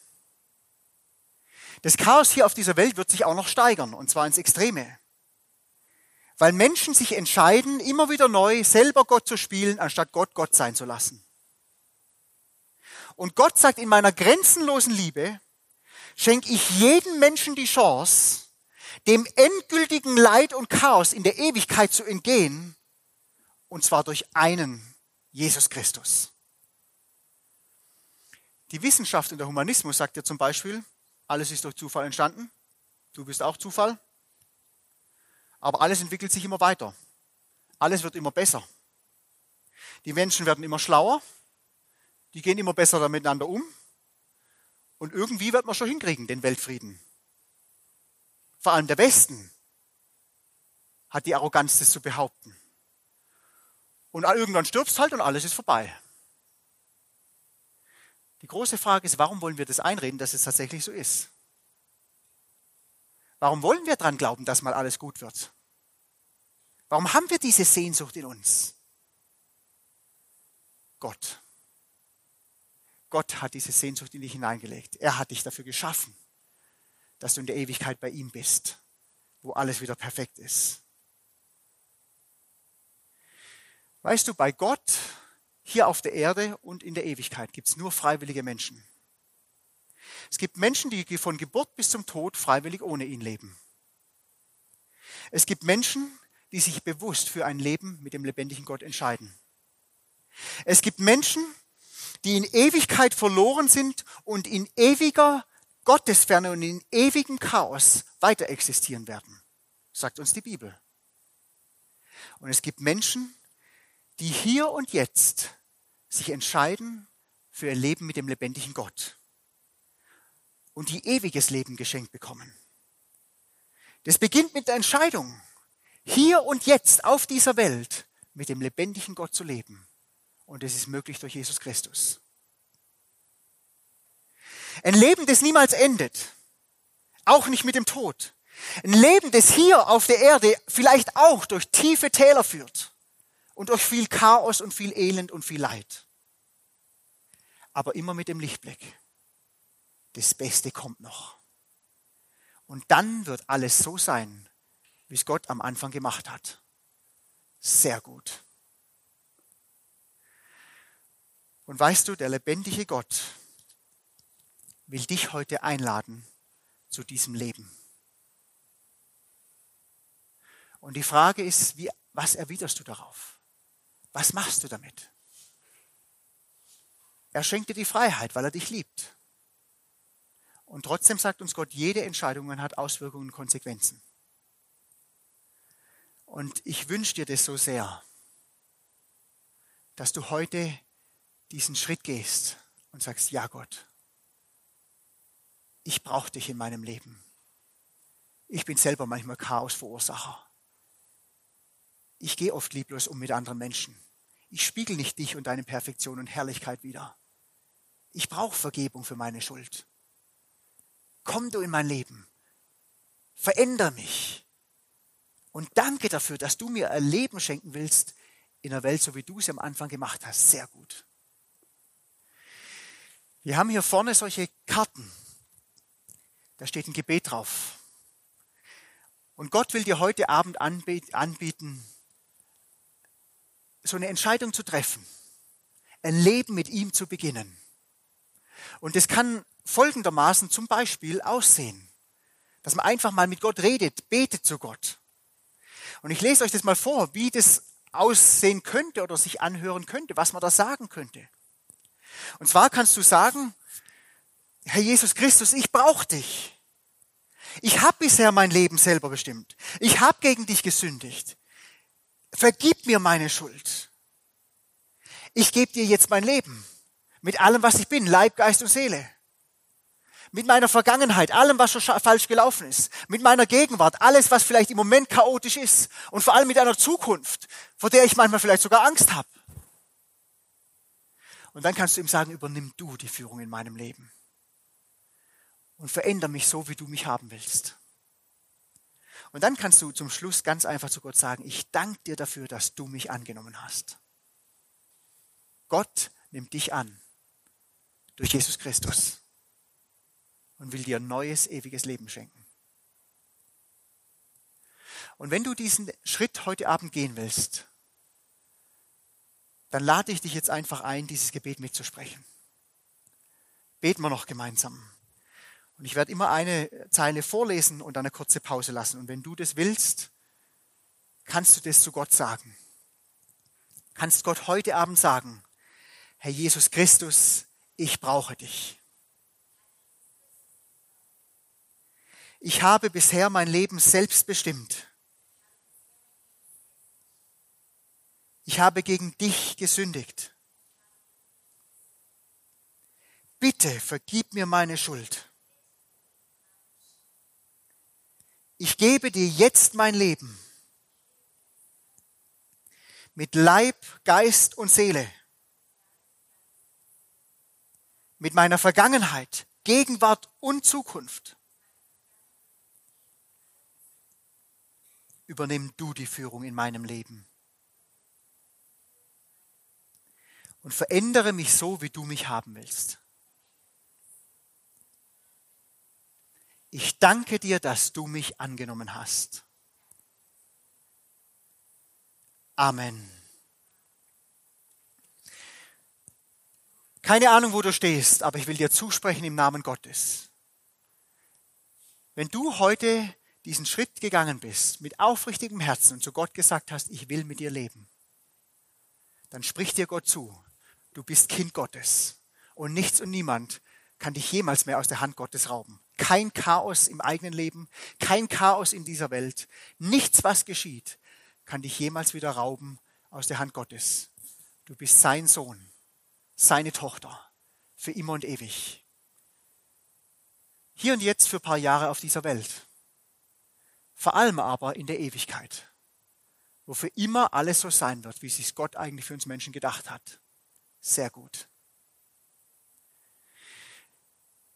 Das Chaos hier auf dieser Welt wird sich auch noch steigern, und zwar ins Extreme. Weil Menschen sich entscheiden, immer wieder neu selber Gott zu spielen, anstatt Gott Gott sein zu lassen. Und Gott sagt, in meiner grenzenlosen Liebe schenke ich jedem Menschen die Chance, dem endgültigen Leid und Chaos in der Ewigkeit zu entgehen, und zwar durch einen, Jesus Christus. Die Wissenschaft und der Humanismus sagt ja zum Beispiel, alles ist durch Zufall entstanden, du bist auch Zufall, aber alles entwickelt sich immer weiter. Alles wird immer besser. Die Menschen werden immer schlauer, die gehen immer besser miteinander um und irgendwie wird man schon hinkriegen, den Weltfrieden. Vor allem der Westen hat die Arroganz, das zu behaupten. Und irgendwann stirbst halt und alles ist vorbei. Die große Frage ist, warum wollen wir das einreden, dass es tatsächlich so ist? Warum wollen wir daran glauben, dass mal alles gut wird? Warum haben wir diese Sehnsucht in uns? Gott. Gott hat diese Sehnsucht in dich hineingelegt. Er hat dich dafür geschaffen, dass du in der Ewigkeit bei ihm bist, wo alles wieder perfekt ist. Weißt du, bei Gott hier auf der Erde und in der Ewigkeit gibt es nur freiwillige Menschen. Es gibt Menschen, die von Geburt bis zum Tod freiwillig ohne ihn leben. Es gibt Menschen, die sich bewusst für ein Leben mit dem lebendigen Gott entscheiden. Es gibt Menschen, die in Ewigkeit verloren sind und in ewiger Gottesferne und in ewigem Chaos weiter existieren werden, sagt uns die Bibel. Und es gibt Menschen, die hier und jetzt sich entscheiden für ihr Leben mit dem lebendigen Gott und die ewiges Leben geschenkt bekommen. Das beginnt mit der Entscheidung, hier und jetzt auf dieser Welt mit dem lebendigen Gott zu leben. Und es ist möglich durch Jesus Christus. Ein Leben, das niemals endet. Auch nicht mit dem Tod. Ein Leben, das hier auf der Erde vielleicht auch durch tiefe Täler führt und durch viel Chaos und viel Elend und viel Leid. Aber immer mit dem Lichtblick. Das Beste kommt noch. Und dann wird alles so sein, wie es Gott am Anfang gemacht hat. Sehr gut. Und weißt du, der lebendige Gott will dich heute einladen zu diesem Leben. Und die Frage ist, wie, was erwiderst du darauf? Was machst du damit? Er schenkt dir die Freiheit, weil er dich liebt. Und trotzdem sagt uns Gott, jede Entscheidung hat Auswirkungen und Konsequenzen. Und ich wünsche dir das so sehr, dass du heute diesen Schritt gehst und sagst, ja Gott, ich brauche dich in meinem Leben. Ich bin selber manchmal Chaosverursacher. Ich gehe oft lieblos um mit anderen Menschen. Ich spiegel nicht dich und deine Perfektion und Herrlichkeit wider. Ich brauche Vergebung für meine Schuld. Komm du in mein Leben. Veränder mich. Und danke dafür, dass du mir ein Leben schenken willst in der Welt, so wie du es am Anfang gemacht hast. Sehr gut. Wir haben hier vorne solche Karten. Da steht ein Gebet drauf. Und Gott will dir heute Abend anbieten, so eine Entscheidung zu treffen, ein Leben mit ihm zu beginnen. Und das kann folgendermaßen zum Beispiel aussehen, dass man einfach mal mit Gott redet, betet zu Gott. Und ich lese euch das mal vor, wie das aussehen könnte oder sich anhören könnte, was man da sagen könnte. Und zwar kannst du sagen, Herr Jesus Christus, ich brauche dich. Ich habe bisher mein Leben selber bestimmt. Ich habe gegen dich gesündigt. Vergib mir meine Schuld. Ich gebe dir jetzt mein Leben Mit allem, was ich bin, Leib, Geist und Seele. Mit meiner Vergangenheit, allem, was schon falsch gelaufen ist. Mit meiner Gegenwart, alles, was vielleicht im Moment chaotisch ist. Und vor allem mit einer Zukunft, vor der ich manchmal vielleicht sogar Angst habe. Und dann kannst du ihm sagen, übernimm du die Führung in meinem Leben. Und veränder mich so, wie du mich haben willst. Und dann kannst du zum Schluss ganz einfach zu Gott sagen, ich danke dir dafür, dass du mich angenommen hast. Gott nimmt dich an durch Jesus Christus und will dir neues, ewiges Leben schenken. Und wenn du diesen Schritt heute Abend gehen willst, dann lade ich dich jetzt einfach ein, dieses Gebet mitzusprechen. Beten wir noch gemeinsam. Und ich werde immer eine Zeile vorlesen und dann eine kurze Pause lassen. Und wenn du das willst, kannst du das zu Gott sagen. Kannst Gott heute Abend sagen, Herr Jesus Christus, ich brauche dich. Ich habe bisher mein Leben selbst bestimmt. Ich habe gegen dich gesündigt. Bitte vergib mir meine Schuld. Ich gebe dir jetzt mein Leben mit Leib, Geist und Seele, mit meiner Vergangenheit, Gegenwart und Zukunft. Übernimm du die Führung in meinem Leben. Und verändere mich so, wie du mich haben willst. Ich danke dir, dass du mich angenommen hast. Amen. Keine Ahnung, wo du stehst, aber ich will dir zusprechen im Namen Gottes. Wenn du heute diesen Schritt gegangen bist, mit aufrichtigem Herzen und zu Gott gesagt hast, ich will mit dir leben, dann spricht dir Gott zu, du bist Kind Gottes und nichts und niemand kann dich jemals mehr aus der Hand Gottes rauben. Kein Chaos im eigenen Leben, kein Chaos in dieser Welt, nichts, was geschieht, kann dich jemals wieder rauben aus der Hand Gottes. Du bist sein Sohn, seine Tochter, für immer und ewig. Hier und jetzt für ein paar Jahre auf dieser Welt. Vor allem aber in der Ewigkeit, wo für immer alles so sein wird, wie sich Gott eigentlich für uns Menschen gedacht hat. Sehr gut.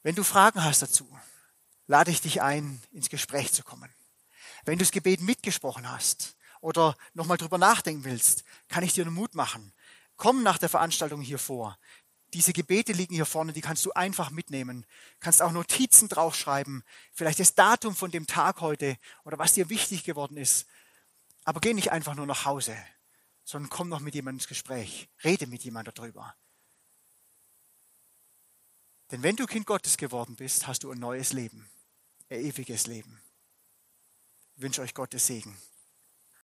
Wenn du Fragen hast dazu, lade ich dich ein, ins Gespräch zu kommen. Wenn du das Gebet mitgesprochen hast oder nochmal drüber nachdenken willst, kann ich dir einen Mut machen. Komm nach der Veranstaltung hier vor. Diese Gebete liegen hier vorne, die kannst du einfach mitnehmen. Kannst auch Notizen draufschreiben, vielleicht das Datum von dem Tag heute oder was dir wichtig geworden ist. Aber geh nicht einfach nur nach Hause, sondern komm noch mit jemandem ins Gespräch. Rede mit jemandem darüber. Denn wenn du Kind Gottes geworden bist, hast du ein neues Leben, ewiges Leben. Ich wünsche euch Gottes Segen.